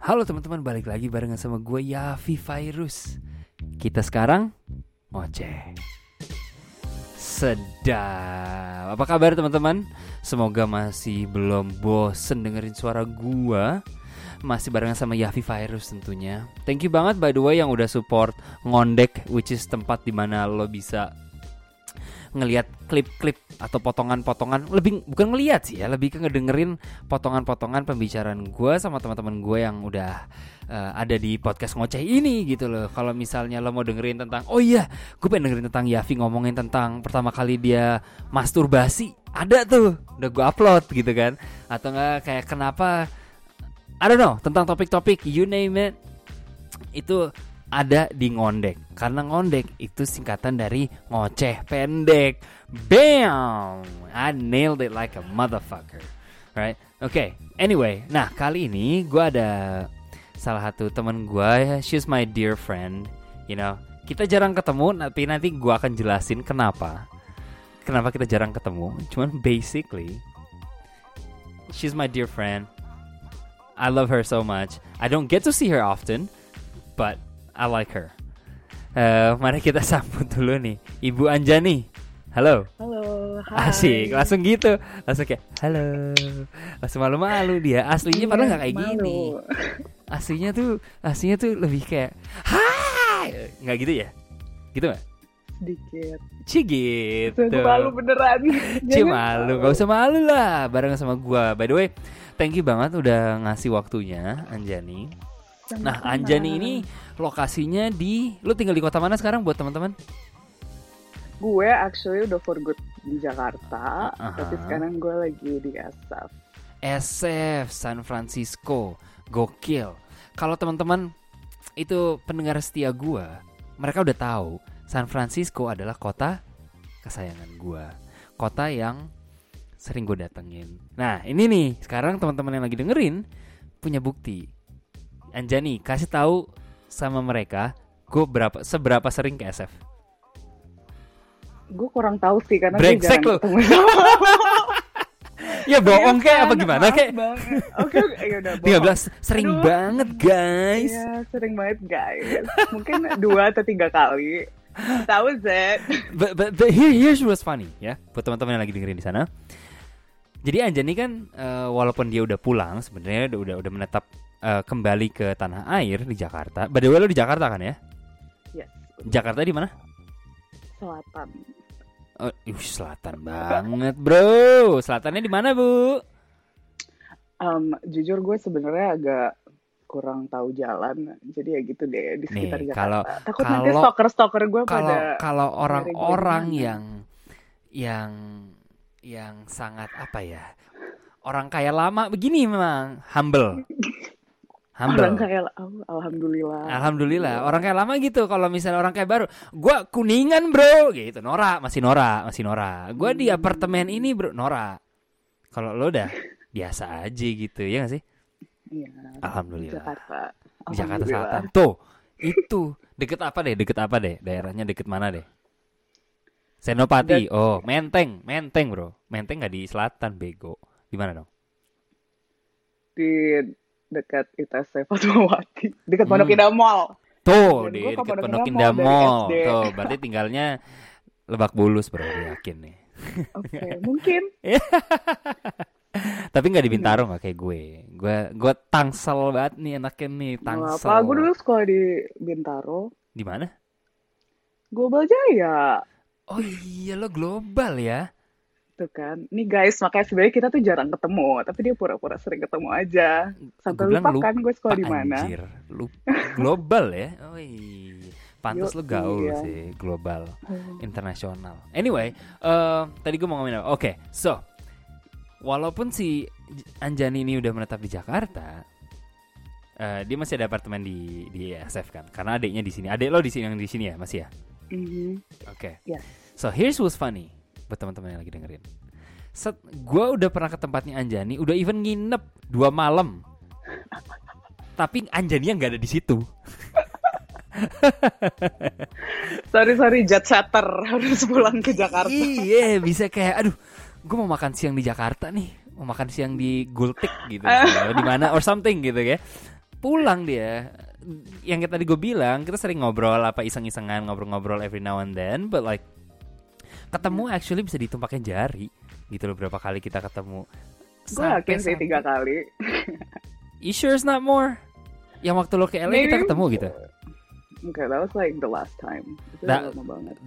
Halo teman-teman, balik lagi barengan sama gue Yafi Virus. Kita sekarang ngoceh. Sedap. Apa kabar teman-teman? Semoga masih belum bosen dengerin suara gue. Masih barengan sama Yafi Virus tentunya. Thank you banget by the way yang udah support Ngondek, which is tempat di mana lo bisa ngelihat klip-klip atau potongan-potongan lebih bukan ngelihat sih ya lebih ke ngedengerin potongan-potongan pembicaraan gue sama teman-teman gue yang udah uh, ada di podcast ngoceh ini gitu loh. Kalau misalnya lo mau dengerin tentang oh iya gue pengen dengerin tentang Yafi ngomongin tentang pertama kali dia masturbasi. Ada tuh udah gue upload gitu kan. Atau enggak kayak kenapa I don't know tentang topik-topik you name it. Itu ada di ngondek. Karena ngondek itu singkatan dari ngoceh pendek. Bam! I nailed it like a motherfucker. Right? Oke okay. anyway. Nah kali ini gue ada salah satu teman gue she's my dear friend you know. Kita jarang ketemu tapi nanti gue akan jelasin kenapa. Kenapa kita jarang ketemu. Cuman basically she's my dear friend. I love her so much. I don't get to see her often but I like her. Uh, mari kita sambut dulu nih, Ibu Anjani. Halo. Halo. Hai. Asik, langsung gitu, langsung kayak halo. Langsung malu-malu dia. Aslinya Iya, padahal nggak kayak malu. gini. Aslinya tuh, aslinya tuh lebih kayak hai, nggak gitu ya? Gitu nggak? Sedikit. Cie gitu. Malu beneran. Cie malu, gak usah malu lah bareng sama gua. By the way, thank you banget udah ngasih waktunya Anjani. Nah. Anjani ini lokasinya di lu tinggal di kota mana sekarang buat teman-teman? Gue actually udah for good di Jakarta, Aha. tapi sekarang gue lagi di SF. SF San Francisco. Gokil. Kalau teman-teman itu pendengar setia gua, mereka udah tahu San Francisco adalah kota kesayangan gua. Kota yang sering gue datengin. Nah, ini nih, sekarang teman-teman yang lagi dengerin punya bukti. Anjani, kasih tahu sama mereka gue berapa seberapa sering ke SF. Gue kurang tahu sih karena Brengsek sama Ya bohong kayak apa gimana kayak. Oke, oke, ya udah. 13 bohong. sering Aduh. banget guys. Iya, sering banget guys. Mungkin dua atau tiga kali. Tahu Zed. but, but, but here, here's what's funny ya buat teman-teman yang lagi dengerin di sana. Jadi Anjani kan eh, walaupun dia udah pulang sebenarnya udah udah, udah menetap eh, kembali ke tanah air di Jakarta. By the way lo di Jakarta kan ya? Yes. Jakarta di mana? Selatan. Oh, ih, selatan banget, Bro. Selatannya di mana, Bu? Um, jujur gue sebenarnya agak kurang tahu jalan, jadi ya gitu deh di sekitar Nih, Jakarta. kalau- Takut nanti kalau- stalker-stalker gue Kalau pada kalau orang-orang yang yang yang sangat apa ya? Orang kaya lama begini memang humble. Humble. orang kayak alhamdulillah. Alhamdulillah. Orang kayak lama gitu kalau misalnya orang kayak baru. Gua kuningan bro. Gitu. Nora masih Nora masih Nora. Gua di Hmm. apartemen ini bro. Nora. Kalau lo udah biasa aja gitu. Ya gak sih? Iya. Alhamdulillah. Jakarta. di Jakarta. Selatan. Tuh itu. Deket apa deh? Deket apa deh? Daerahnya deket mana deh? Senopati. Oh Menteng. Menteng bro. Menteng nggak di selatan bego. Di mana dong? Di dekat ITC Fatmawati, dekat Pondok Hmm. Indah Mall. Tuh Dan di deket Pondok Pondok Indah Mall tuh berarti tinggalnya Lebak Bulus bro yakin nih Oke, mungkin. Tapi nggak di Bintaro nggak kayak gue. Gue gue tangsel banget nih anaknya nih tangsel. apa, gue dulu sekolah di Bintaro. Di mana? Global Jaya. Oh iya lo global ya. Tuh kan. Nih guys, makanya sebenarnya kita tuh jarang ketemu. Tapi dia pura-pura sering ketemu aja. Sampai lupa lupa, kan gue sekolah di mana. Lu global ya. Oh iya. Pantas lo gaul iya. sih global Oh. internasional. Anyway, eh tadi gue mau ngomongin apa? Oke, so walaupun si Anjani ini udah menetap di Jakarta, eh, dia masih ada apartemen di di SF kan? Karena adiknya di sini. Adik lo di sini yang di sini ya, masih ya? Mhm. Oke. Yes. So here's what's funny buat teman-teman yang lagi dengerin. Set, gue udah pernah ke tempatnya Anjani, udah even nginep dua malam. Tapi Anjani yang nggak ada di situ. Sorry, sorry, jet setter. Harus pulang ke Jakarta. Iya, bisa kayak, aduh, gue mau makan siang di Jakarta nih, mau makan siang di Gultik gitu, di mana or something gitu ya. pulang dia yang tadi gue bilang kita sering ngobrol apa iseng-isengan ngobrol-ngobrol every now and then but like ketemu actually bisa dihitung pakai jari gitu loh berapa kali kita ketemu gue yakin sih tiga kali you sure it's not more yang waktu lo ke LA kita Maybe. ketemu gitu Okay, that was like the last time. Itu That-.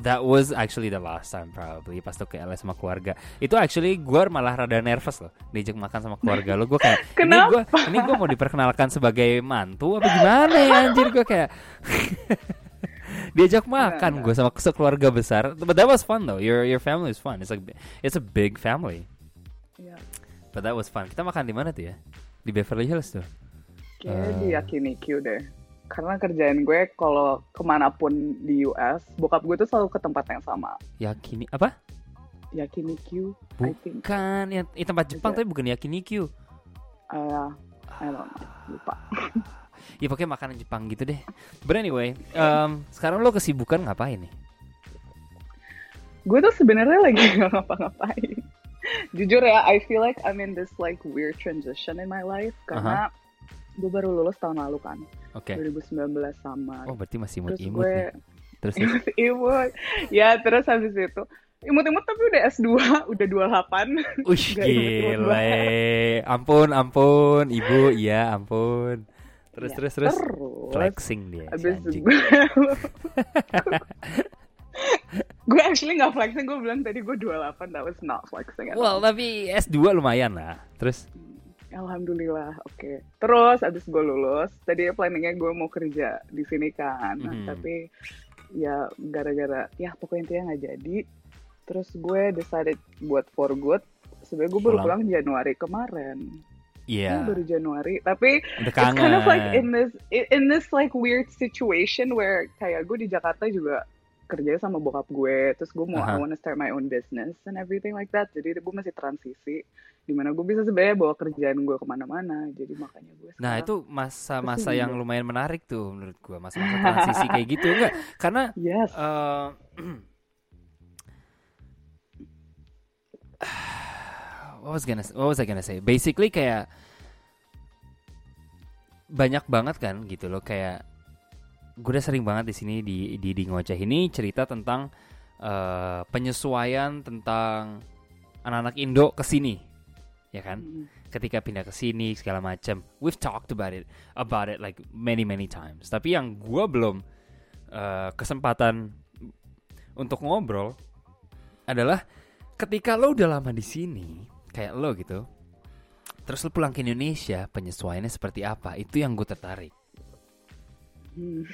That was actually the last time probably pas tuh ke LA sama keluarga. Itu actually gue malah rada nervous loh diajak makan sama keluarga lo. Gue kayak ini gue ini gue mau diperkenalkan sebagai mantu apa gimana ya anjir gue kayak diajak makan gue sama sekeluarga besar. But that was fun though. Your your family is fun. It's like it's a big family. Iya. But that was fun. Kita makan di mana tuh ya? Di Beverly Hills tuh. Kayaknya di Eh. Yakiniku deh. Karena kerjaan gue kalau ke mana pun di US, bokap gue tuh selalu ke tempat yang sama. Yakini apa? Yakiniku. Bukan ya, ya tempat Jepang Is it? tapi bukan yakiniku. Uh, I don't know, lupa. Ya pokoknya makanan Jepang gitu deh. But anyway, um, sekarang lo kesibukan ngapain nih? gue tuh sebenarnya lagi gak ngapa-ngapain. Jujur ya, I feel like I'm in this like weird transition in my life karena gue baru lulus tahun lalu kan, Oke. 2019 sama. Oh berarti masih terus imut-imut gue nih. Terus terus. imut, ya terus habis itu imut-imut tapi udah S2, udah 28 Ush gile. Ampun ampun ibu iya ampun. Terus Ya, terus terus. terus Flexing dia. Abis gue Gue actually gak flexing Gue bilang tadi gue 28 That was not flexing at Well all. tapi S2 lumayan lah. Terus Alhamdulillah Oke Terus abis gue lulus Tadi planningnya gue mau kerja di sini kan Nah, Mhm. Tapi Ya gara-gara Ya pokoknya intinya gak jadi Terus gue decided Buat for good Sebenernya gue baru pulang Januari kemarin Ya, baru Januari Tapi udah it's kind of like in this in this like weird situation where kayak gue di Jakarta juga kerja sama bokap gue terus gue mau Aha. I wanna start my own business and everything like that. Jadi gue masih transisi di mana gue bisa sebenarnya bawa kerjaan gue ke mana-mana. Jadi makanya gue Nah sekarang- itu masa-masa yang lumayan menarik tuh menurut gua masa-masa transisi kayak gitu enggak? Karena yes. eh what was gonna what was I gonna say? Basically kayak banyak banget kan gitu loh kayak gue udah sering banget di sini di di di ngoceh ini cerita tentang eh, penyesuaian tentang anak-anak Indo ke sini ya kan Mm. ketika pindah ke sini segala macam we've talked about it about it like many many times tapi yang gua belum eh, kesempatan untuk ngobrol adalah ketika lo udah lama di sini kayak lo gitu terus lo pulang ke Indonesia penyesuaiannya seperti apa itu yang gue tertarik Hmm.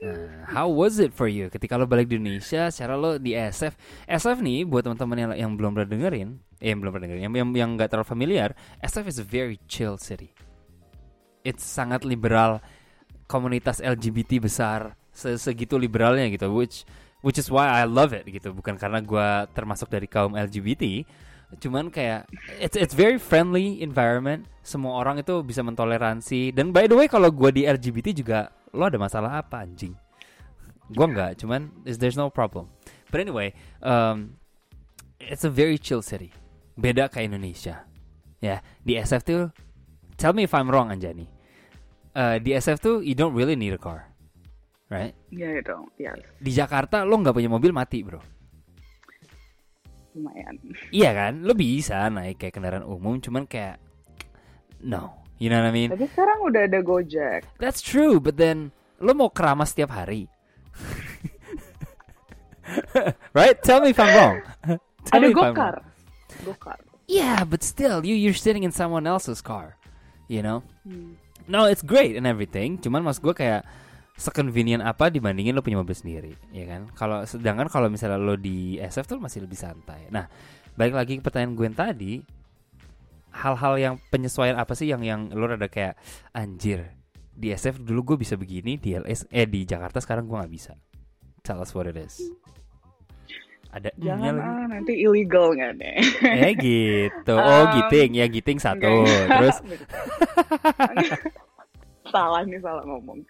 Nah, how was it for you ketika lo balik di Indonesia? Secara lo di SF, SF nih buat teman-teman yang yang belum pernah dengerin, eh, yang belum pernah dengerin, yang yang yang nggak terlalu familiar, SF is a very chill city. It's sangat liberal, komunitas LGBT besar, se- segitu liberalnya gitu, which which is why I love it gitu. Bukan karena gua termasuk dari kaum LGBT, cuman kayak it's it's very friendly environment. Semua orang itu bisa mentoleransi. Dan by the way kalau gua di LGBT juga lo ada masalah apa anjing? Gua nggak, cuman is there's no problem. But anyway, um, it's a very chill city. Beda kayak Indonesia. Ya, di SF tuh tell me if I'm wrong Anjani. Uh, di SF tuh you don't really need a car. Right? ya itu yes Di Jakarta lo nggak punya mobil mati, Bro. Lumayan Iya kan? Lo bisa naik kayak kendaraan umum, cuman kayak no. You know what I mean? tapi sekarang udah ada Gojek That's true, but then lo mau keramas setiap hari. right? Tell me if I'm wrong. Tell ada Gokar. Gokar Yeah, but still, you you're sitting in someone else's car. You know? Hmm. No, it's great and everything. Cuman mas gue kayak seconvenient apa dibandingin lo punya mobil sendiri, ya kan? Kalau sedangkan kalau misalnya lo di SF tuh masih lebih santai. Nah, balik lagi ke pertanyaan gue yang tadi, hal-hal yang penyesuaian apa sih yang yang lo rada kayak anjir di SF dulu gue bisa begini di LS eh di Jakarta sekarang gue nggak bisa. Tell us what it is. Ada jangan ah nanti illegal nggak deh Eh gitu. Oh, Um, giting ya giting satu. Enggak. Terus salah nih salah ngomong.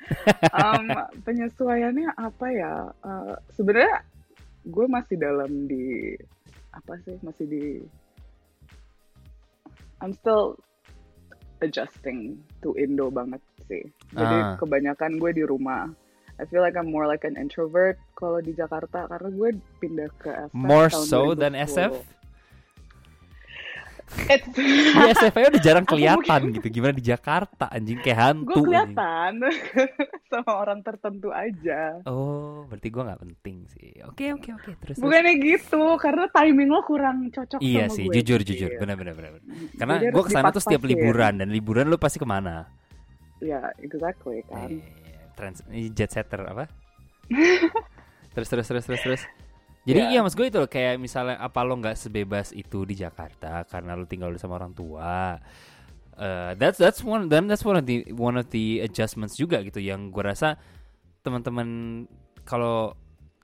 Um, penyesuaiannya apa ya? Uh, Sebenarnya gue masih dalam di apa sih? Masih di I'm still adjusting to Indo banget sih. Jadi Ah. kebanyakan gue di rumah. I feel like I'm more like an introvert kalau di Jakarta karena gue pindah ke SF More so than 2010. SF? Di SF aja udah jarang kelihatan gitu. Gimana di Jakarta anjing kayak hantu. gue kelihatan sama orang tertentu aja. Oh, berarti gua nggak penting sih. Oke, oke, oke. Terus, terus. Bukannya gitu, karena timing lo kurang cocok Iya sama sih, gue. jujur Cil. jujur, benar benar benar. Karena gue ke sana tuh setiap liburan dan liburan lu pasti ke mana? Ya, exactly kan. Eh, trans jet setter apa? terus terus terus terus terus. Jadi Ya. iya mas gue itu loh, kayak misalnya apa lo nggak sebebas itu di Jakarta karena lo tinggal sama orang tua. Eh, that's that's one dan that's one of the one of the adjustments juga gitu yang gue rasa teman-teman kalau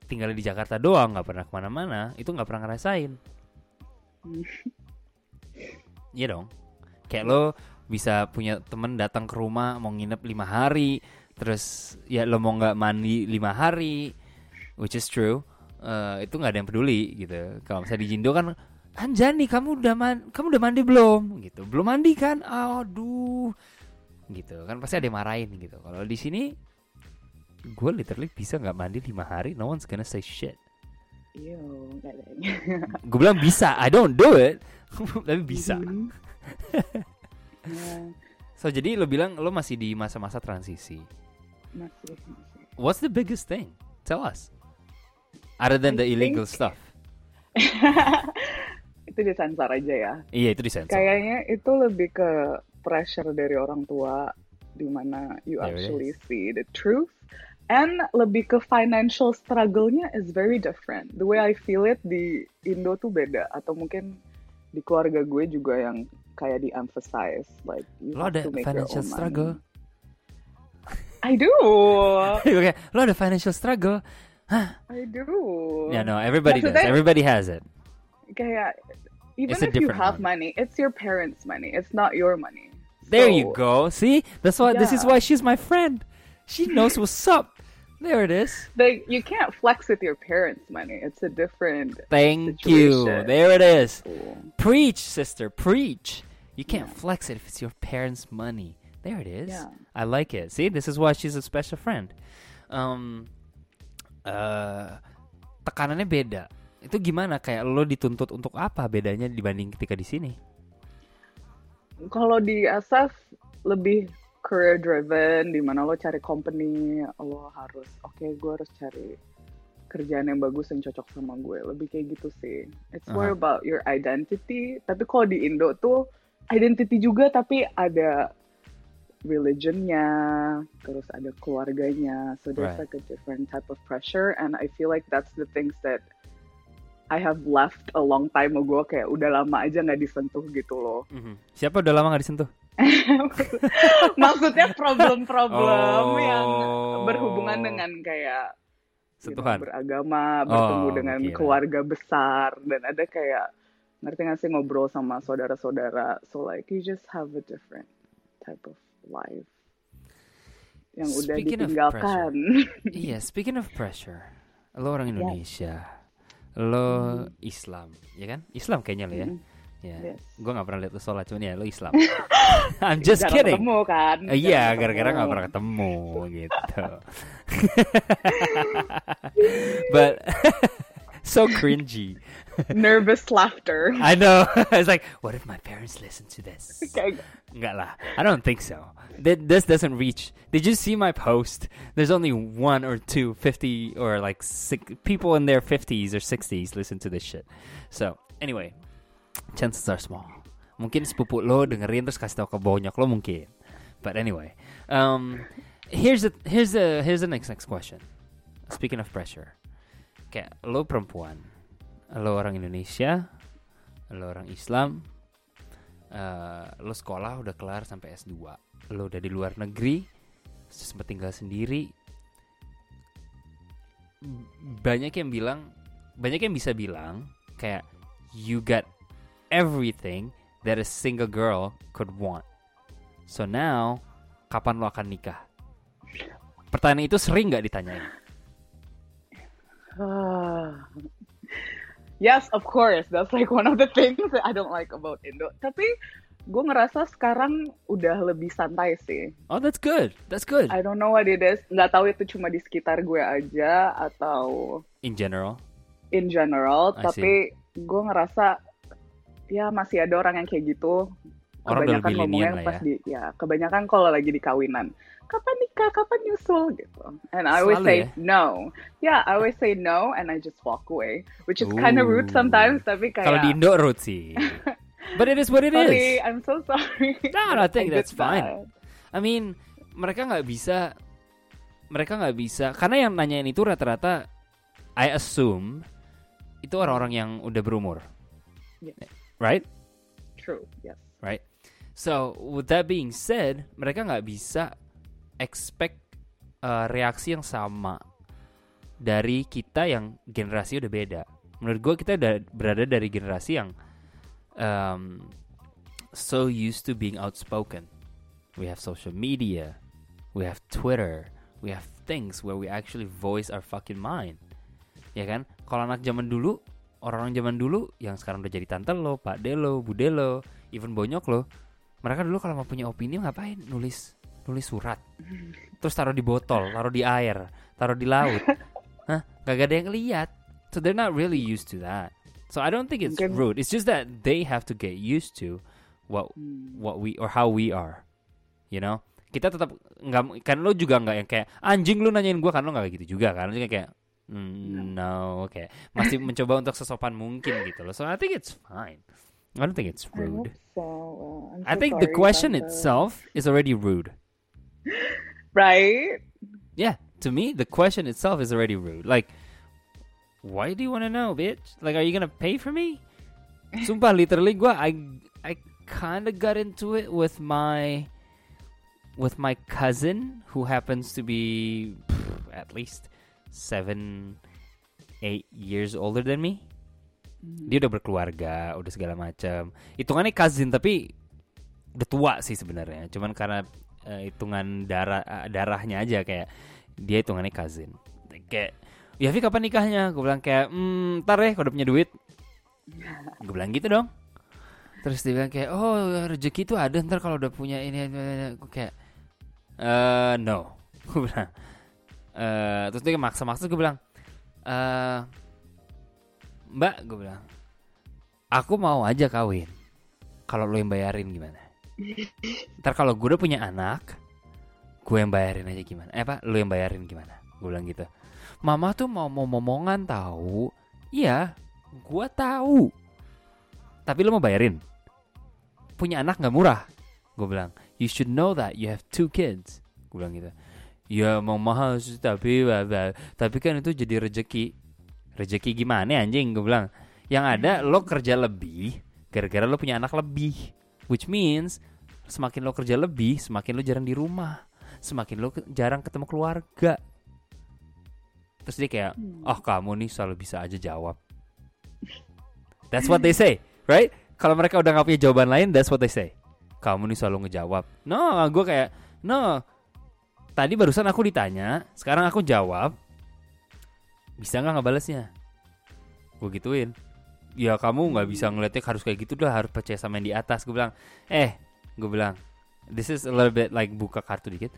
tinggal di Jakarta doang nggak pernah ke mana-mana itu nggak pernah ngerasain. Iya dong. Kayak lo bisa punya temen datang ke rumah mau nginep lima hari, terus ya lo mau nggak mandi lima hari, which is true. Eh, itu nggak ada yang peduli gitu. Kalau misalnya di Jindo kan, Anjani kamu udah man kamu udah mandi belum? Gitu. Belum mandi kan? Aduh. Gitu kan pasti ada yang marahin gitu. Kalau di sini gue literally bisa nggak mandi lima hari, no one's gonna say shit. Iya. Gue bilang bisa, I don't do it, tapi bisa. Mhm. Ya, So jadi lo bilang lo masih di masa-masa transisi. masih, masih. What's the biggest thing? Tell us. Other than the I illegal think- stuff. itu disensor aja ya. Iya itu disensor. Kayaknya itu lebih ke pressure dari orang tua di mana you There it actually is. see the truth. And lebih ke financial struggle-nya is very different. The way I feel it di Indo tuh beda. Atau mungkin di keluarga gue juga yang kayak di-emphasize. Like, you Lo ada financial struggle. I do. Oke, lo ada financial struggle. I do. Yeah, no, everybody does. Maksudnya- Everybody has it. Kayak, even It's if you have one. money, it's your parents' money. It's not your money. There you go. See, that's why. This is why she's my friend. She knows what's up. There it is. Like you can't flex with your parents' money. It's a different. Thank you. There it is. School. Preach, sister. Preach. You can't Yeah. flex it if it's your parents' money. There it is. Yeah. I like it. See, this is why she's a special friend. Um, uh, tekanannya beda. Itu gimana? Kayak lo dituntut untuk apa bedanya dibanding ketika di sini? Kalau di SF lebih career driven, di mana lo cari company, lo harus oke gue harus cari kerjaan yang bagus yang cocok sama gue. Lebih kayak gitu sih. It's more Aha. about your identity. Tapi kalau di Indo tuh identity juga tapi ada religionnya, terus ada keluarganya. So there's Right. like a different type of pressure, and I feel like that's the things that I have left a long time ago. Kayak udah lama aja nggak disentuh gitu loh. Siapa udah lama gak disentuh? Maksudnya problem-problem Oh. yang berhubungan dengan kayak you know, Sentuhan. beragama, bertemu Oh, dengan kira. keluarga besar dan ada kayak ngerti nggak sih ngobrol sama saudara-saudara. So like you just have a different type of life yang udah Speaking of ditinggalkan. Iya, speaking of pressure, lo orang Yes. Indonesia, lo Islam, ya kan? Islam kayaknya lo ya. Mm. Ya, Yes. gue gak pernah lihat lo sholat, cuman ya lo Islam. I'm just Jarang kidding. ketemu kan? Eh, Iya, Jarang gara-gara gak pernah ketemu gitu. But so cringy. Nervous laughter. I know. It's like, what if my parents listen to this? Lah. I don't think so. This doesn't reach. Did you see my post? There's only one or two, 50 or like six people in their 50s or 60s listen to this shit. So, anyway, chances are small. Mungkin sepupu lo dengerin terus kasih tau ke bonyok lo mungkin. But anyway, um, here's the here's the here's the next next question. Speaking of pressure, kayak lo perempuan, lo orang Indonesia, lo orang Islam, eh, lo sekolah udah kelar sampai S2 lo udah di luar negeri sempat tinggal sendiri. Banyak yang bilang banyak yang bisa bilang kayak you got everything that a single girl could want. So now kapan lo akan nikah? Pertanyaan itu sering nggak ditanyain? Ah. Yes, of course. That's like one of the things that I don't like about Indo. Tapi gue ngerasa sekarang udah lebih santai sih. Oh, that's good. That's good. I don't know what it is. Nggak tahu itu cuma di sekitar gue aja atau In general. in general. I Tapi gue ngerasa ya masih ada orang yang kayak gitu. Orang Kebanyakan lebih ngomongnya pas ya. di ya kebanyakan kalau lagi di kawinan. Kapan nikah? Kapan nyusul gitu. And I always Selalu say ya? no. Yeah, I always say no and I just walk away, which is kind of rude sometimes. Tapi kayak Kalau di Indo rude sih. But it is what it is. sorry, I'm so sorry. No, no, I think did that's fine. that. I mean, mereka nggak bisa, mereka nggak bisa, karena yang nanyain itu rata-rata, I assume itu orang-orang yang udah berumur, Yeah. right? True. Yes. Right. So with that being said, mereka nggak bisa expect uh, reaksi yang sama dari kita yang generasi udah beda. Menurut gue kita udah berada dari generasi yang um, so used to being outspoken. We have social media, we have Twitter, we have things where we actually voice our fucking mind. Ya kan? Kalau anak zaman dulu, orang-orang zaman dulu yang sekarang udah jadi tante lo, pak de lo, bude lo, even bonyok lo, mereka dulu kalau mau punya opini ngapain? Nulis nulis surat. Terus taruh di botol, taruh di air, taruh di laut. Hah? Gak ada yang lihat. So they're not really used to that. So I don't think it's Mungkin- rude. It's just that they have to get used to what Hmm. what we or how we are. You know? Kita tetap nggak kan lo juga nggak yang kayak anjing lu nanyain gua kan lo nggak kayak gitu juga kan. Lo juga kayak mm, no, kayak masih mencoba untuk sesopan mungkin gitu loh. So I think it's fine. I don't think it's I rude. so. I so think the question itself is already rude. Right? Yeah, to me, the question itself is already rude. Like, why do you want to know, bitch? Like, are you gonna pay for me? Sumpah, literally, gua I I kind of got into it with my with my cousin who happens to be pff, at least seven, eight years older than me. Dia udah berkeluarga, udah segala macam. Hitungannya cousin tapi udah tua sih sebenarnya. Cuman karena eh, hitungan darah eh, darahnya aja kayak dia hitungannya cousin. Kayak Yafi kapan nikahnya? Gue bilang kayak, hmm, ntar ya kalau udah punya duit. Gue bilang gitu dong. Terus dia bilang kayak, oh rezeki itu ada ntar kalau udah punya ini. Gue kayak, eh no. Gue bilang. Eh, terus dia maksa-maksa gue bilang, eh Mbak, gue bilang, aku mau aja kawin. Kalau lo yang bayarin gimana? Ntar kalau gue udah punya anak, gue yang bayarin aja gimana? Eh apa? Lo yang bayarin gimana? Gue bilang gitu. Mama tuh mau mau momongan tahu. Iya, gue tahu. Tapi lo mau bayarin? Punya anak nggak murah. Gue bilang, you should know that you have two kids. Gue bilang gitu. Ya mau mahal sih tapi tapi kan itu jadi rezeki. Rezeki gimana anjing? Gue bilang. Yang ada lo kerja lebih gara-gara lo punya anak lebih. Which means semakin lo kerja lebih, semakin lo jarang di rumah. Semakin lo ke- jarang ketemu keluarga. Terus dia kayak, oh kamu nih selalu bisa aja jawab. That's what they say, right? Kalau mereka udah nggak punya jawaban lain, that's what they say. Kamu nih selalu ngejawab. No, gue kayak, no. Tadi barusan aku ditanya, sekarang aku jawab. Bisa nggak ngebalesnya? Gue gituin. Ya kamu nggak bisa ngeliatnya harus kayak gitu dah, harus percaya sama yang di atas. Gue bilang, eh, gue bilang, this is a little bit like buka kartu dikit.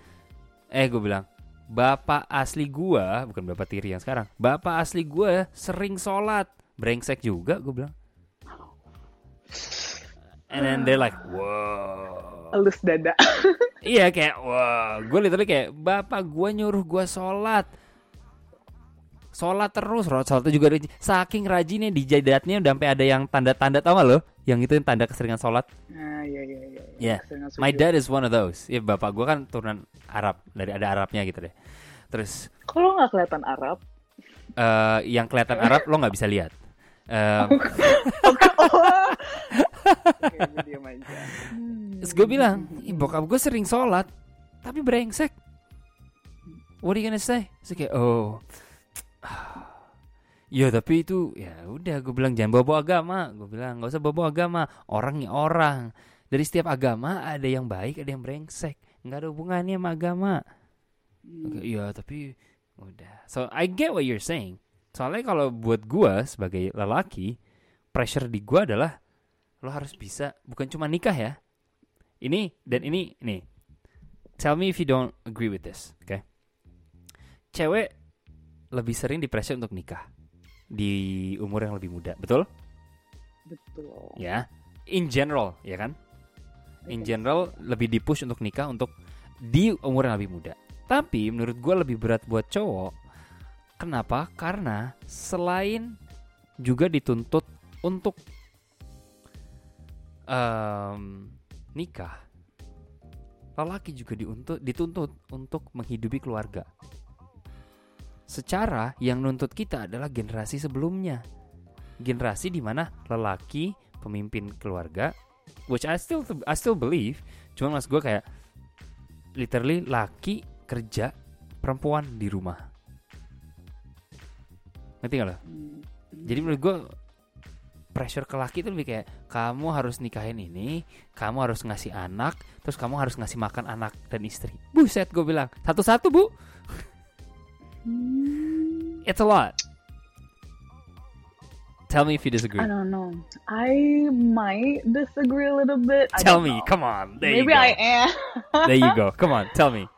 Eh, gue bilang, bapak asli gua, bukan bapak tiri yang sekarang, bapak asli gua sering sholat, brengsek juga, gue bilang. And then they're like, wow. Elus dada. Iya kayak wah, gue literally kayak bapak gue nyuruh gue sholat, sholat terus, sholat juga rajin. saking rajinnya di jadatnya udah sampai ada yang tanda-tanda tau gak lo? Yang itu yang tanda keseringan sholat. Nah, iya iya iya. Yeah. Keseringan My dad is one of those. Ya bapak gue kan turunan Arab dari ada Arabnya gitu deh. Terus Kalau nggak kelihatan Arab, eh yang kelihatan Arab lo nggak bisa lihat. Eh, Oke, gue diam aja. Terus gue bilang, bokap gue sering sholat, tapi brengsek. What are you gonna say? Terus kayak, oh, ya tapi itu, ya udah, gue bilang jangan bawa agama. Gue bilang nggak usah bawa agama. Orangnya orang. Dari setiap agama ada yang baik, ada yang brengsek. Nggak ada hubungannya sama agama. Oke, Iya, tapi udah. So I get what you're saying. Soalnya kalau buat gue sebagai lelaki, pressure di gue adalah lo harus bisa bukan cuma nikah ya, Ini dan ini nih. Tell me if you don't agree with this, oke? Okay? Cewek lebih sering dipressure untuk nikah di umur yang lebih muda, betul? Betul. Ya. In general, ya kan? In general lebih dipush untuk nikah untuk di umur yang lebih muda. Tapi menurut gue lebih berat buat cowok. Kenapa? Karena selain juga dituntut untuk em, nikah, lelaki juga diuntut, dituntut untuk menghidupi keluarga. Secara yang nuntut kita adalah generasi sebelumnya. Generasi di mana lelaki pemimpin keluarga, which I still I still believe, cuma mas gue kayak literally laki kerja, perempuan di rumah. Ngerti gak lo? Jadi menurut gue pressure ke laki itu lebih kayak kamu harus nikahin ini, kamu harus ngasih anak, terus kamu harus ngasih makan anak dan istri. Buset gue bilang satu-satu bu, it's a lot. Tell me if you disagree. I don't know. I might disagree a little bit. I Tell me, know. come on. There Maybe you go. I am. there you go. Come on, tell me.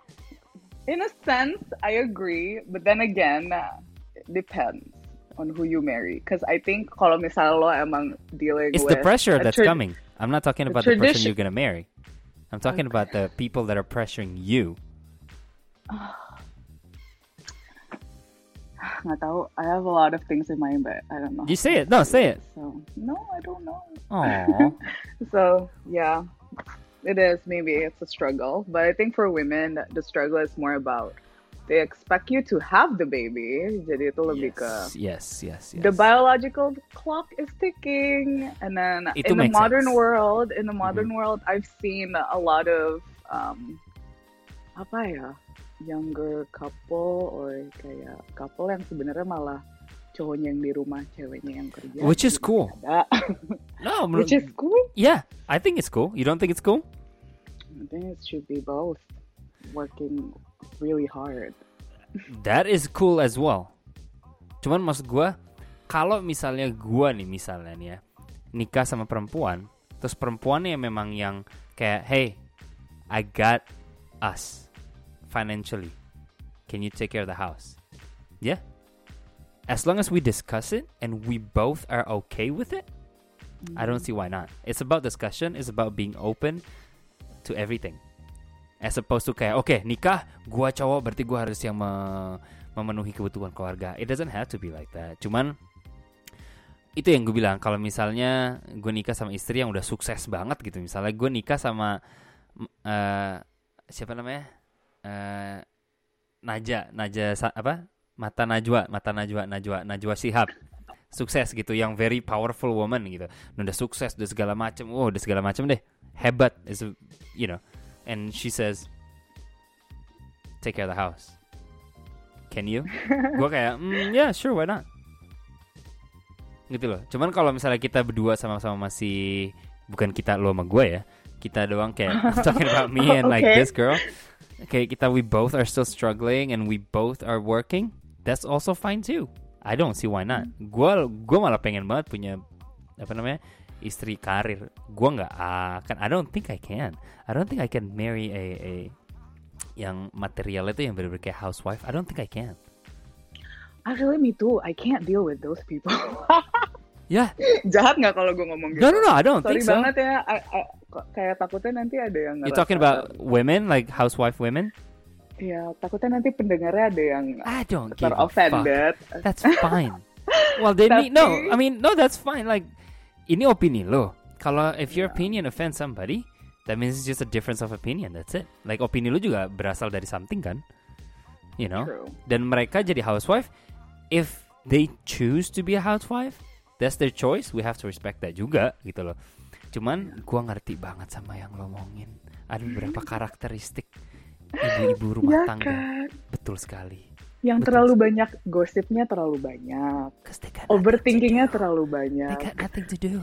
In a sense, I agree, but then again, uh, it depends on who you marry. Because I think kalau misalnya lo emang dealing It's with the pressure that's trad- coming. I'm not talking about the person you're gonna marry. I'm talking about the people that are pressuring you. Nggak tahu. I have a lot of things in mind, but I don't know. You say it. No, say it. So no, I don't know. Aww. So yeah, it is. Maybe it's a struggle, but I think for women, the struggle is more about they expect you to have the baby. Jadi itu lebih ke yes, yes, yes, yes. the biological clock is ticking, and then in the modern sense. world, in the modern Mhm. world, I've seen a lot of um, apa ya, younger couple or kayak couple yang sebenarnya malah cowoknya yang di rumah, ceweknya yang kerja. Which is cool. ada. No, Which is cool. yeah, I think it's cool. You don't think it's cool? I think it should be both working really hard. That is cool as well. Cuman maksud gue, kalau misalnya gue nih misalnya nih ya nikah sama perempuan, terus perempuannya memang yang kayak, hey, I got us financially. Can you take care of the house? Yeah. As long as we discuss it and we both are okay with it, I don't see why not. It's about discussion. It's about being open to everything. As opposed to kayak, oke nikah, gua cowok berarti gua harus yang me- memenuhi kebutuhan keluarga. It doesn't have to be like that. Cuman itu yang gue bilang kalau misalnya gue nikah sama istri yang udah sukses banget gitu. Misalnya gue nikah sama eh, siapa namanya? Eh, Naja, Naja sa- apa? Mata Najwa, Mata Najwa, Najwa, Najwa Shihab. Sukses gitu, yang very powerful woman gitu. Nah, udah sukses, udah segala macem, oh udah segala macem deh, hebat, is a- you know. And she says, take care of the house. Can you? gue kayak, mm, yeah, sure, why not? Gitu loh. Cuman kalau misalnya kita berdua sama-sama masih bukan kita lo sama gue ya, kita doang kayak talking about me and like Okay. this girl. Kayak kita we both are still struggling and we both are working. That's also fine too. I don't see why not. Gue gue malah pengen banget punya apa namanya istri karir. Gue nggak akan. I don't think I can. I don't think I can marry a a yang material itu yang bener-bener kayak housewife. I don't think I can. Actually, me too. I can't deal with those people. Yeah. Jahat nggak kalau gue ngomong gitu? No, no, no. I don't Sorry think so. banget ya. I- I- kayak takutnya nanti ada yang You ngerasa- talking about women, like housewife women? Ya, takutnya nanti pendengarnya ada yang I don't give a fuck. That's fine. well, they need no. I mean, no, that's fine. Like, ini opini lo. Kalau if your Yeah. opinion offends somebody, that means it's just a difference of opinion. That's it. Like opini lo juga berasal dari something kan? You know. True. Dan mereka jadi housewife. If they choose to be a housewife, that's their choice. We have to respect that juga gitu loh. Cuman gua ngerti banget sama yang lo ngomongin. Ada beberapa karakteristik ibu-ibu rumah Ya tangga. kan? Betul sekali. Yang Betul terlalu sekali. banyak gosipnya terlalu banyak. they Overthinkingnya terlalu They banyak. got nothing to do.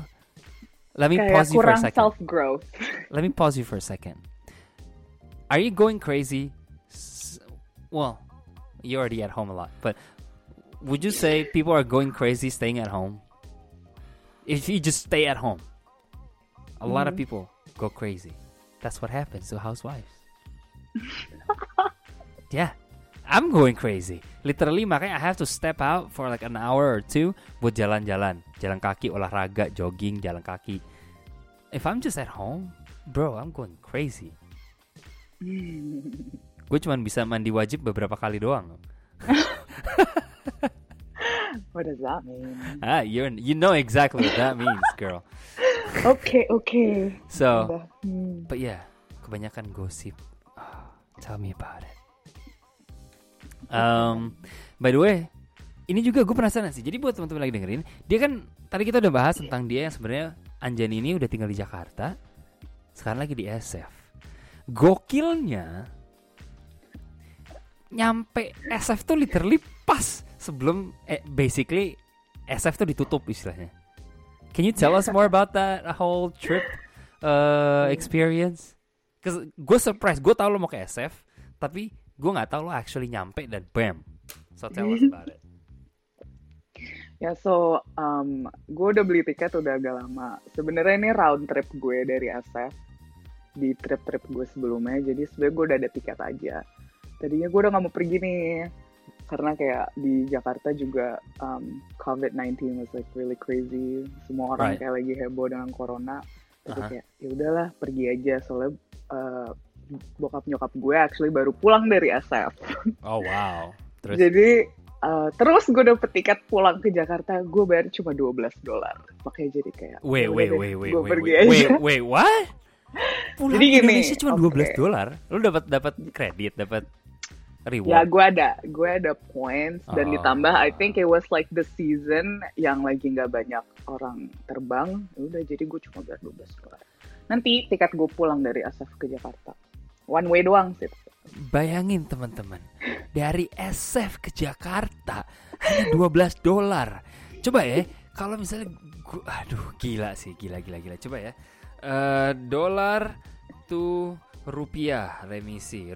Let me Kayak pause you for a second. self growth. Let me pause you for a second. Are you going crazy? Well, you're already at home a lot, but would you say people are going crazy staying at home? If you just stay at home, a lot of Mhm. people go crazy. That's what happens to housewives. yeah, I'm going crazy. Literally makanya I have to step out for like an hour or two buat jalan-jalan, jalan kaki, olahraga, jogging, jalan kaki. If I'm just at home, bro, I'm going crazy. Gue cuma bisa mandi wajib beberapa kali doang. What does that mean? Ah, you you know exactly what that means, girl. Oke, oke. So, Udah. Hmm. but yeah, kebanyakan gosip. Ah, tell me about it. Um, by the way, ini juga gue penasaran sih. Jadi buat teman-teman lagi dengerin, dia kan tadi kita udah bahas tentang dia yang sebenarnya Anjani ini udah tinggal di Jakarta, sekarang lagi di SF. Gokilnya, nyampe SF tuh literally pas sebelum eh, basically SF tuh ditutup istilahnya. Can you tell us more about that whole trip uh, experience? Cause gue surprise, gue tau lo mau ke SF, tapi gue nggak tahu lo actually nyampe dan bam. So tell us about it. Ya, so um, gue udah beli tiket udah agak lama. Sebenarnya ini round trip gue dari SF di trip-trip gue sebelumnya. Jadi sebenarnya gue udah ada tiket aja. Tadinya gue udah nggak mau pergi nih karena kayak di Jakarta juga um, COVID-19 was like really crazy. Semua orang Right. kayak lagi heboh dengan corona. Tapi Aha. kayak ya udahlah pergi aja soalnya uh, bokap nyokap gue actually baru pulang dari SF. Oh wow. Terus Jadi uh, terus gue dapet tiket pulang ke Jakarta, gue bayar cuma 12 dolar. Makanya jadi kayak wait "Ya wait deh, wait wait gue wait pergi wait, aja. wait wait what? Pulang Jadi gini, Indonesia cuma oke. 12 dolar. Lo dapat dapat kredit, dapat Ya reward. gue ada, gue ada points dan Oh. ditambah I think it was like the season yang lagi nggak banyak orang terbang. Ya Udah jadi gue cuma bayar 12 dolar. Nanti tiket gue pulang dari SF ke Jakarta. One way doang sih. Bayangin teman-teman, dari SF ke Jakarta hanya 12 dolar. Coba ya, kalau misalnya gua, aduh gila sih, gila gila gila. Coba ya. Eh dolar to rupiah remisi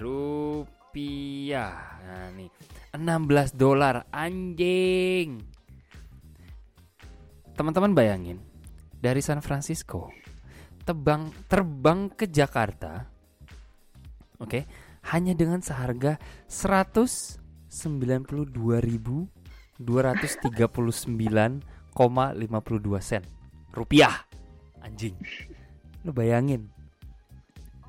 rupiah. Nah nih 16 dolar anjing. Teman-teman bayangin dari San Francisco tebang terbang ke Jakarta. Oke, hanya dengan seharga 192.239,52 sen rupiah. Anjing. Lu bayangin.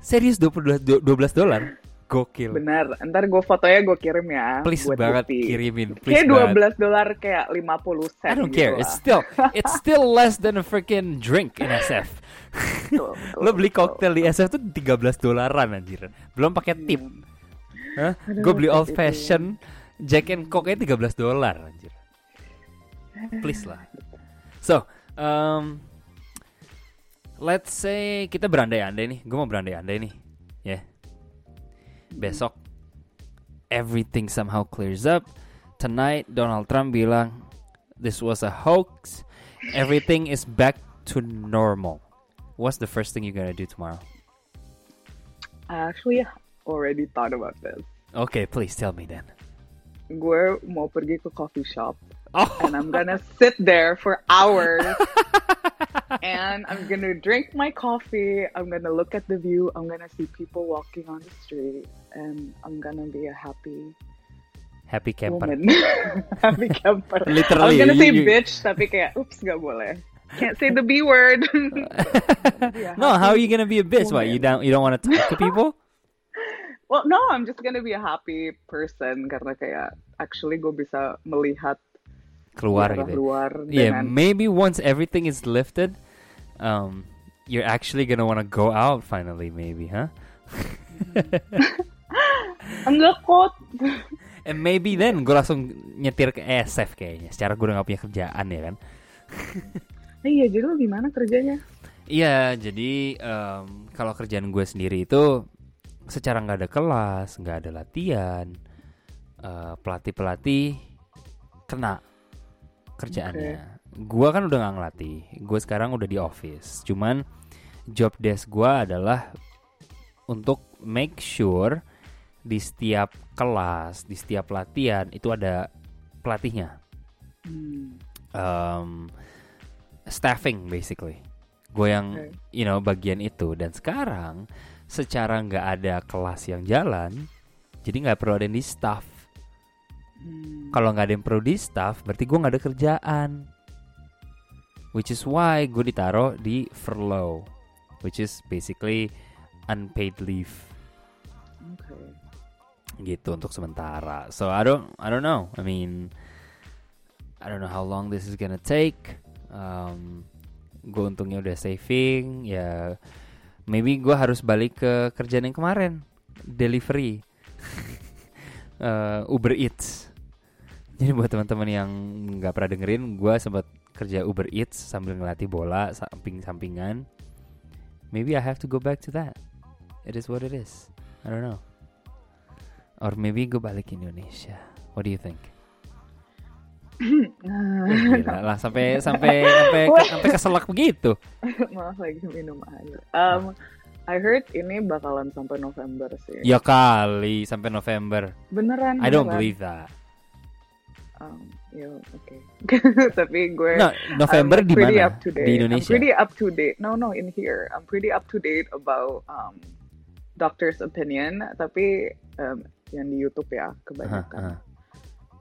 Serius 22 do- 12 dolar? Gokil. Bener, ntar gue fotonya gue kirim ya. Please buat banget bukti. kirimin, please Kayak banget. 12 dolar kayak 50 sen I don't gitu care. lah. It's still it's still less than a freaking drink in SF. Betul, betul, Lo beli koktail di SF tuh 13 dolaran anjir. Belum pakai tip. Hah? Aduh, Gue beli old gitu. fashion Jack and Coke 13 dolar anjir. Please lah. So, um, let's say kita berandai-andai nih. Gue mau berandai-andai nih. Besok everything somehow clears up. Tonight Donald Trump bilang this was a hoax. Everything is back to normal. What's the first thing you're gonna do tomorrow? I actually already thought about this. Okay, please tell me then. Gue mau pergi ke coffee shop Oh, and I'm gonna sit there for hours and I'm gonna drink my coffee. I'm gonna look at the view. I'm gonna see people walking on the street and I'm gonna be a happy happy camper. woman. happy camper. Literally, I was gonna say you- bitch tapi kayak oops gak boleh. Can't say the B word. No, how are you gonna be a bitch? What you don't you don't want to talk to people? Well, no, I'm just gonna be a happy person karena kayak actually gue bisa melihat Keluar gitu. luar Yeah, dengan maybe once everything is lifted, um, you're actually gonna want to go out finally, maybe, huh? Enggak kok. And maybe then gue langsung nyetir ke SF kayaknya. Secara gue udah gak punya kerjaan ya kan. Iya, jadi lo gimana kerjanya? Iya, jadi em, kalau kerjaan gue sendiri itu secara nggak ada kelas, nggak ada latihan, eh, pelatih-pelatih kena kerjaannya. Gue kan udah nggak ngelatih, gue sekarang udah di office. Cuman job desk gue adalah untuk make sure di setiap kelas, di setiap latihan itu ada pelatihnya Hmm, um, staffing basically. Gue yang you know bagian itu dan sekarang secara nggak ada kelas yang jalan, jadi nggak perlu ada yang di staff. Hmm. Kalau nggak ada yang perlu di staff, berarti gue nggak ada kerjaan. Which is why gue ditaruh di furlough, which is basically unpaid leave Okay. Gitu untuk sementara. So I don't I don't know. I mean I don't know how long this is gonna take. Um, gue untungnya udah saving ya. Maybe gue harus balik ke kerjaan yang kemarin delivery Eh, Uber Eats. Jadi buat teman-teman yang nggak pernah dengerin, gue sempat kerja Uber Eats sambil ngelatih bola samping-sampingan. Maybe I have to go back to that. It is what it is. I don't know. Or maybe gue balik ke Indonesia. What do you think? Wih, Gila lah sampai sampai sampai sampai keselak begitu. Maaf lagi minum air. Um, I heard ini bakalan sampai November sih. Ya kali sampai November. Beneran? I don't beneran. believe that. Um, ya, oke. Tapi gue No, November di mana? Di Indonesia. I'm pretty up to date. No, no, in here. I'm pretty up to date about um, doctor's opinion. Tapi um, yang di YouTube ya kebanyakan. aha.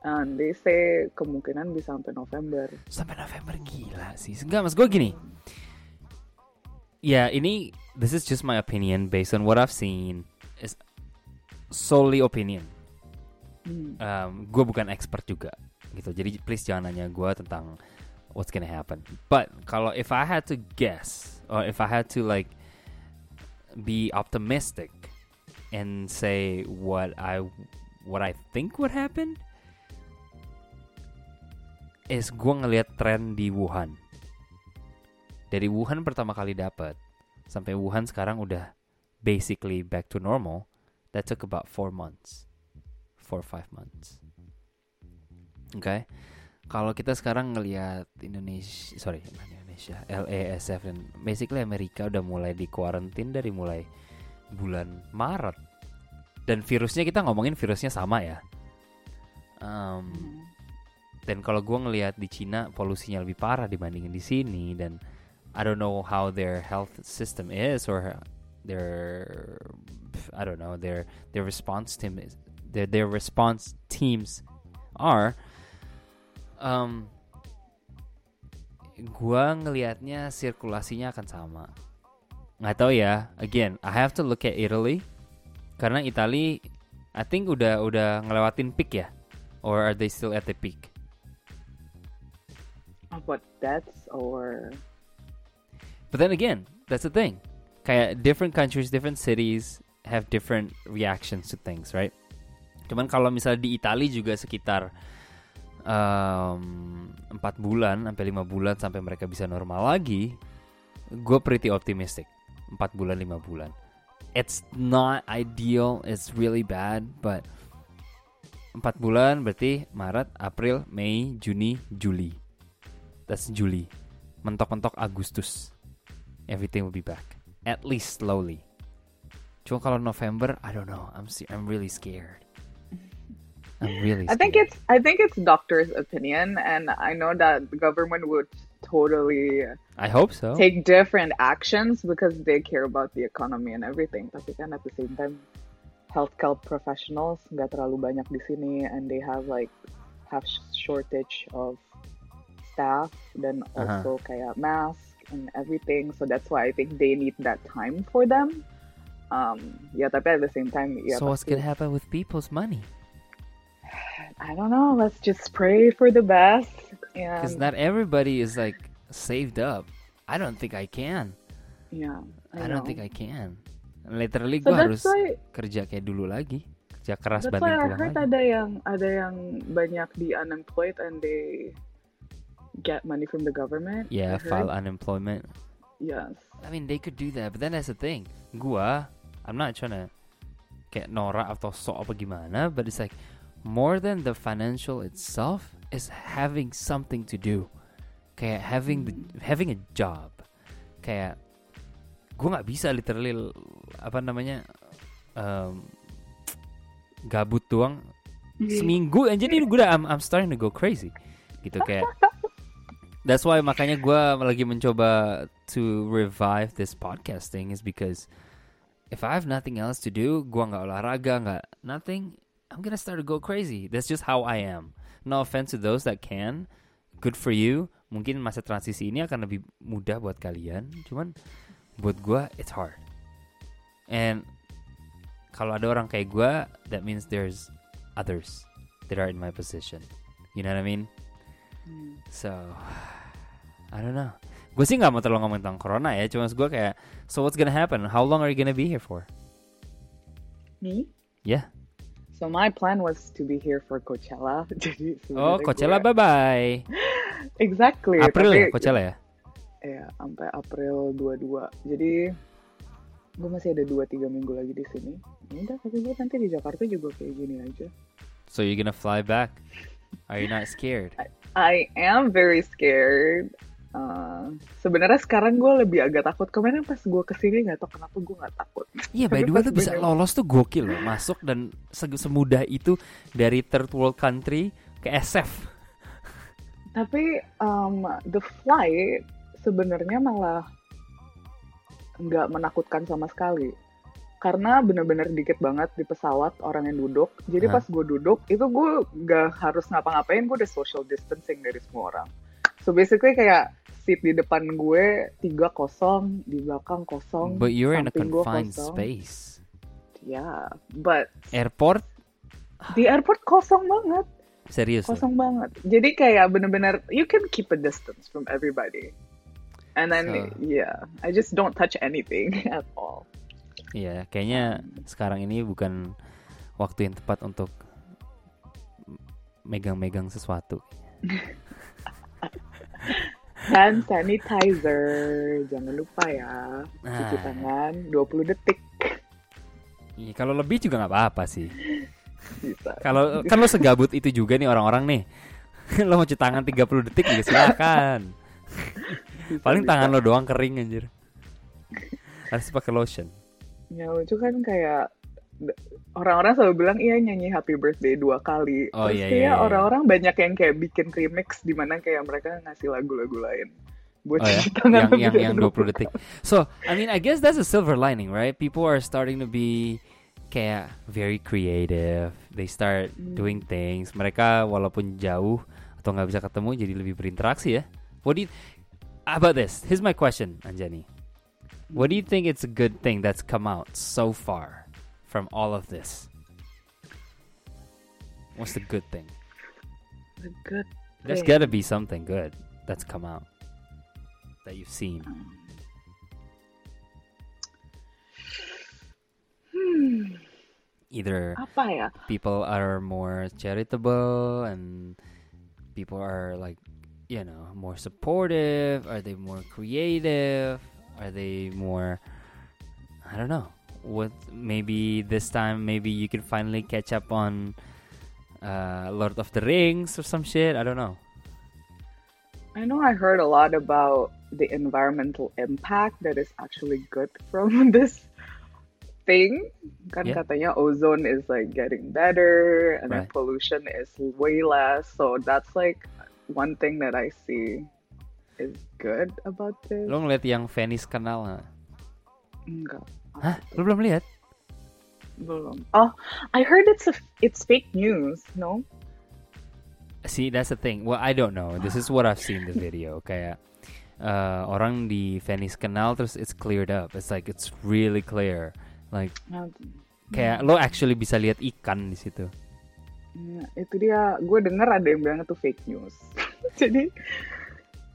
And they say kemungkinan bisa sampai November. Sampai November gila sih. Enggak, mas gue gini. Ya, ini this is just my opinion based on what I've seen. Is solely opinion. Hmm. um, gue bukan expert juga gitu jadi please jangan nanya gue tentang what's gonna happen but kalau if I had to guess or if I had to like be optimistic and say what I what I think would happen is gue ngelihat tren di Wuhan dari Wuhan pertama kali dapat sampai Wuhan sekarang udah basically back to normal that took about four months four five months. Oke, kalau kita sekarang ngelihat Indonesia, sorry Indonesia, LASF dan basically Amerika udah mulai di quarantine dari mulai bulan Maret. Dan virusnya kita ngomongin virusnya sama ya. Um, dan kalau gue ngelihat di Cina polusinya lebih parah dibandingin di sini. Dan I don't know how their health system is or their I don't know their their response team is their their response teams are um gua ngelihatnya sirkulasinya akan sama nggak tahu ya again I have to look at Italy karena Italy I think udah udah ngelewatin peak ya or are they still at the peak What deaths or But then again, that's the thing. Kayak different countries, different cities have different reactions to things, right? Cuman kalau misalnya di Italia juga sekitar empat bulan sampai lima bulan sampai mereka bisa normal lagi, gue pretty optimistic. Empat bulan lima bulan. It's not ideal, it's really bad, but empat bulan berarti Maret, April, Mei, Juni, Juli. That's Juli. Mentok-mentok Agustus everything will be back. At least slowly. Cuma kalau November, I don't know. I'm I'm really scared. I'm really. I think scared. it's I think it's doctor's opinion, and I know that the government would totally I hope so. take different actions because they care about the economy and everything. Tapi kan at the same time, healthcare professionals nggak terlalu banyak di sini, and they have like have shortage of staff dan Uh-huh. also kayak mask and everything. So that's why I think they need that time for them. Um, ya tapi at the same time, ya so what's gonna happen with people's money? I don't know. Let's just pray for the best. Because And not everybody is like saved up. I don't think I can. yeah, I, don't know. think I can. Literally, So gue harus why kerja kayak dulu lagi. Kerja keras that's why I heard lagi. ada yang ada yang banyak di unemployed and they get money from the government. Yeah, I heard. file unemployment. Yes. I mean, they could do that, but then that's the thing. Gua, I'm not trying to kayak norak atau sok apa gimana, but it's like more than the financial itself is having something to do. Kayak having the, having a job. Kayak gua nggak bisa literally apa namanya um, gabut doang seminggu aja jadi gue udah I'm, I'm starting to go crazy gitu kayak that's why makanya gue lagi mencoba to revive this podcasting is because if I have nothing else to do, gua nggak olahraga, nggak nothing, I'm gonna start to go crazy. That's just how I am. No offense to those that can, good for you. Mungkin masa transisi ini akan lebih mudah buat kalian. Cuman buat gua it's hard. And kalau ada orang kayak gua, that means there's others that are in my position. You know what I mean? Hmm. So, I don't know. Gue sih nggak mau terlalu ngomong tentang corona ya. Cuma gue kayak, so what's gonna happen? How long are you gonna be here for? Me? Yeah. So my plan was to be here for Coachella. Jadi Oh, Coachella, gue- bye bye. Exactly. April ya, tapi- Coachella ya. Ya, sampai April 22. Jadi gue masih ada 2-3 minggu lagi di sini. Ya Udah, tapi gue nanti di Jakarta juga kayak gini aja. So you're gonna fly back? Are you not scared? I am very scared. Uh, sebenarnya sekarang gue lebih agak takut. Kemarin pas gue ke sini nggak tau kenapa gue nggak takut. Iya, by the way tuh bisa lolos tuh gokil loh, masuk dan se- semudah itu dari third world country ke SF. Tapi um, the flight sebenarnya malah nggak menakutkan sama sekali. Karena bener-bener dikit banget di pesawat orang yang duduk. Jadi Hah? pas gue duduk, itu gue nggak harus ngapa-ngapain, gue udah social distancing dari semua orang. So basically kayak seat di depan gue tiga kosong, di belakang kosong, But you're in a confined space. Ya, but Airport di airport kosong banget. serius loh. kosong banget jadi kayak bener-bener you can keep a distance from everybody and then So- yeah I just don't touch anything at all Iya, kayaknya sekarang ini bukan waktu yang tepat untuk megang-megang sesuatu. hand sanitizer jangan lupa ya cuci Ah. tangan 20 detik Iya, kalau lebih juga nggak apa-apa sih. Kalau kan lo segabut itu juga nih orang-orang nih. lo mau cuci tangan 30 detik juga silakan. Paling bisa. tangan lo doang kering anjir. Harus pakai lotion. ya lucu kan kayak orang-orang selalu bilang iya nyanyi happy birthday dua kali Oh, terus iya, kayak iya, iya. orang-orang banyak yang kayak bikin remix di mana kayak mereka ngasih lagu-lagu lain buat Oh ya, tangan yang yang yang 20 detik. So, I mean, I guess that's a silver lining, right? People are starting to be kayak very creative. They start Hmm. doing things. Mereka walaupun jauh atau nggak bisa ketemu jadi lebih berinteraksi ya. What do you about this? Here's my question, Anjani. What do you think it's a good thing that's come out so far from all of this? What's the good thing? The good There's thing. got to be something good that's come out that you've seen. Hmm, Either people are more charitable and people are like you know more supportive are they more creative are they more i don't know what maybe this time maybe you can finally catch up on uh lord of the rings or some shit i don't know I know I heard a lot about the environmental impact that is actually good from this thing. Kan Yeah. katanya ozone is like getting better and Right. pollution is way less. So that's like one thing that I see is good about this. lo ngeliat yang Venice Canal nggak? Enggak. Hah lo belum lihat Belum. Oh, I heard it's a it's fake news. No. See, that's the thing. Well, I don't know. This is what I've seen the video. Kayak uh, orang di Venice Canal terus it's cleared up. It's like it's really clear. Like kayak lo actually bisa lihat ikan di situ. Ya, itu dia. Gue denger ada yang bilang itu fake news. Jadi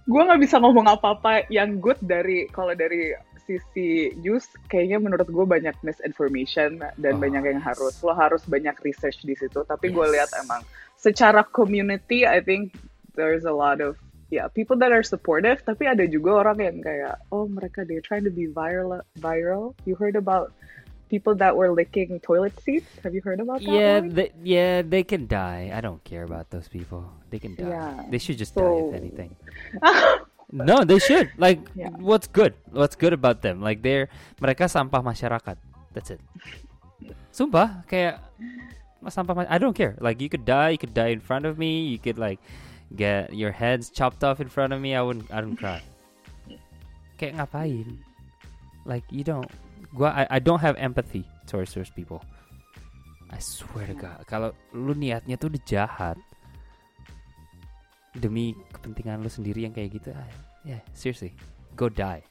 gue nggak bisa ngomong apa-apa yang good dari kalau dari sisi news kayaknya menurut gue banyak misinformation Oh, dan banyak yang yes. harus lo harus banyak research di situ. Tapi gue Yes. lihat emang secara community I think there's a lot of yeah people that are supportive. Tapi ada juga orang yang kayak oh mereka they're trying to be viral viral. You heard about people that were licking toilet seats? Have you heard about that? Yeah, they, yeah, they can die. I don't care about those people. They can die. Yeah. They should just So- die if anything. No, they should. Like, Yeah. what's good? What's good about them? Like, they're mereka sampah masyarakat. That's it. Sumpah, kayak sampah. I don't care. Like, you could die. You could die in front of me. You could like get your heads chopped off in front of me. I wouldn't. I don't cry. Kayak ngapain? Like, you don't gua I, I don't have empathy towards those people. I swear to God, kalau lu niatnya tuh udah jahat demi kepentingan lu sendiri yang kayak gitu, ah, yeah, seriously, go die,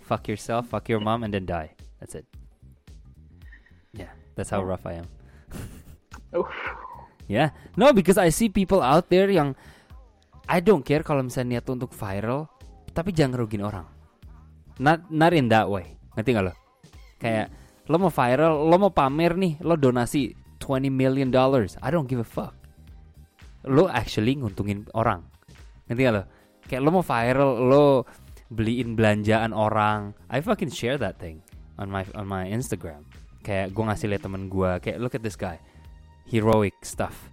fuck yourself, fuck your mom, and then die. That's it. Yeah, that's how rough I am. Uff. Yeah, no, because I see people out there yang I don't care kalau misalnya niat untuk viral, tapi jangan ngerugin orang. Not not in that way. Ngerti gak lo? Kayak lo mau viral, lo mau pamer nih, lo donasi 20 million dollars. I don't give a fuck. Lo actually nguntungin orang. Ngerti gak lo? Kayak lo mau viral, lo beliin belanjaan orang. I fucking share that thing on my on my Instagram. Kayak gue ngasih liat temen gue, kayak look at this guy, heroic stuff.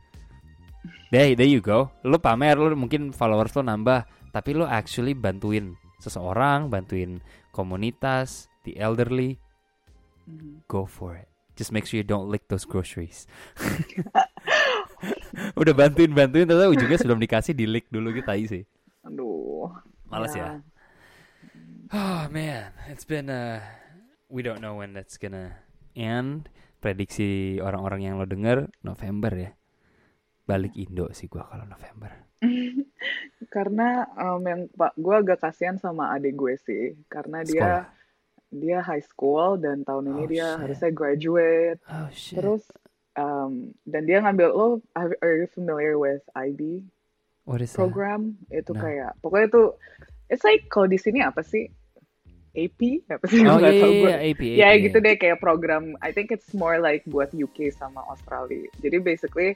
There, there you go. Lo pamer, lo mungkin followers lo nambah, tapi lo actually bantuin seseorang, bantuin komunitas, the elderly. Mhm. Go for it. Just make sure you don't lick those groceries. Udah bantuin bantuin, ternyata ujungnya sebelum dikasih di lick dulu gitu aja sih. Aduh. Males ya. Oh man, it's been uh, we don't know when that's gonna end. Prediksi orang-orang yang lo denger November ya. Balik Indo sih gua kalau November. Karena um, yang pak gue agak kasihan sama adik gue sih, karena dia Sekolah. dia high school dan tahun ini Oh, dia shit. harusnya graduate. Oh shit. Terus um, dan dia ngambil lo are are you familiar with IB What is that? program? Itu No. kayak pokoknya itu it's like kalau di sini apa sih? AP apa sih? Oh iya tahu gue. iya, AP, Ya AP, gitu iya. deh kayak program I think it's more like buat UK sama Australia. Jadi basically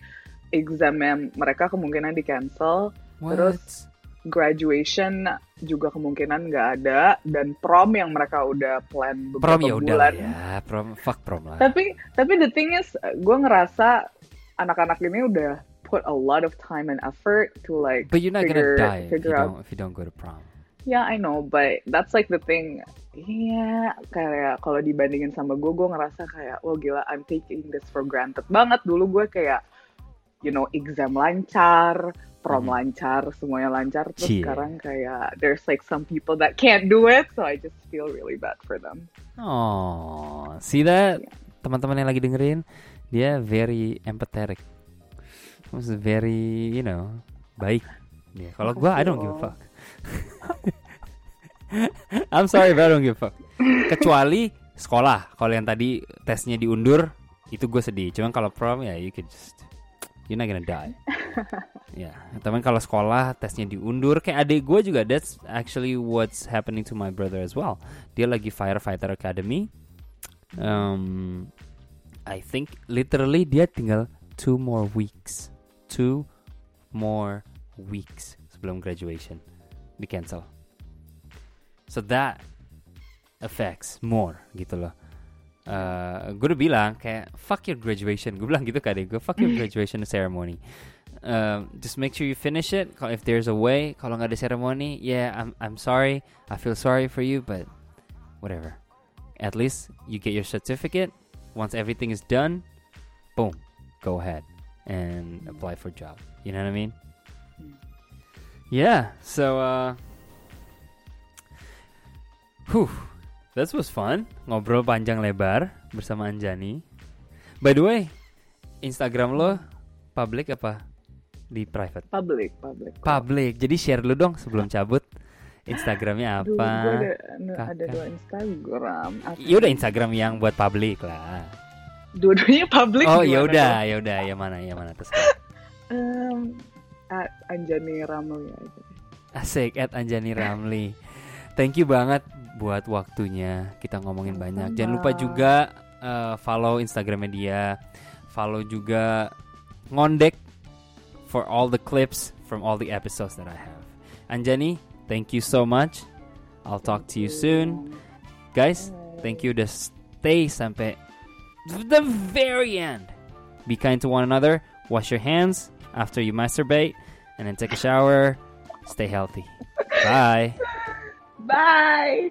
exam yang mereka kemungkinan di cancel, What? terus graduation juga kemungkinan nggak ada dan prom yang mereka udah plan beberapa prom ya bulan. ya, prom fuck prom lah. Tapi tapi the thing is gue ngerasa anak-anak ini udah put a lot of time and effort to like But you're not figure gonna die if you out don't if you don't go to prom. Yeah, I know, but that's like the thing. Iya, kayak kalau dibandingin sama gue, gue ngerasa kayak, oh gila, I'm taking this for granted banget. Dulu gue kayak, you know, exam lancar, prom Mhm. lancar, semuanya lancar. Terus Cie. sekarang kayak, there's like some people that can't do it, so I just feel really bad for them. Oh, see that? Teman-teman yang lagi dengerin, dia very empathetic. Was very, you know, baik. Dia. Kalau gua I don't give a fuck. I'm sorry, but I don't give a fuck. Kecuali sekolah. Kalau yang tadi tesnya diundur, itu gue sedih. Cuman kalau prom ya you can just you're not gonna die. ya, teman kalau sekolah tesnya diundur kayak adik gue juga that's actually what's happening to my brother as well. Dia lagi firefighter academy. Um, I think literally dia tinggal two more weeks, two more weeks sebelum graduation di cancel. So that affects more gitu loh. Uh, gue udah bilang kayak fuck your graduation. Gue bilang gitu ke adik gue, fuck your graduation ceremony. Um, just make sure you finish it. If there's a way, kalau nggak ada ceremony, yeah, I'm I'm sorry. I feel sorry for you, but whatever. At least you get your certificate. Once everything is done, boom, go ahead and apply for a job. You know what I mean? Yeah. So, uh, whew, that was fun. Ngobrol panjang lebar bersama Anjani. By the way, Instagram lo public apa di private? Public, public. Public. Jadi share lu dong sebelum cabut. Instagramnya apa? gue ada, ada dua Instagram. Apa? Ya udah Instagram yang buat public lah. Dua-duanya public. Oh ya udah, ya udah, ya mana, ya mana terserah. Um, at Anjani Ramli aja. Asik at Anjani Ramli. Thank you banget buat waktunya. Kita ngomongin banyak. Jangan lupa juga uh, follow Instagramnya dia. Follow juga ngondek for all the clips from all the episodes that I have. Anjani, thank you so much. I'll talk to you soon. Guys, thank you udah stay sampai the very end. Be kind to one another. Wash your hands after you masturbate, and then take a shower. Stay healthy. Bye. Bye.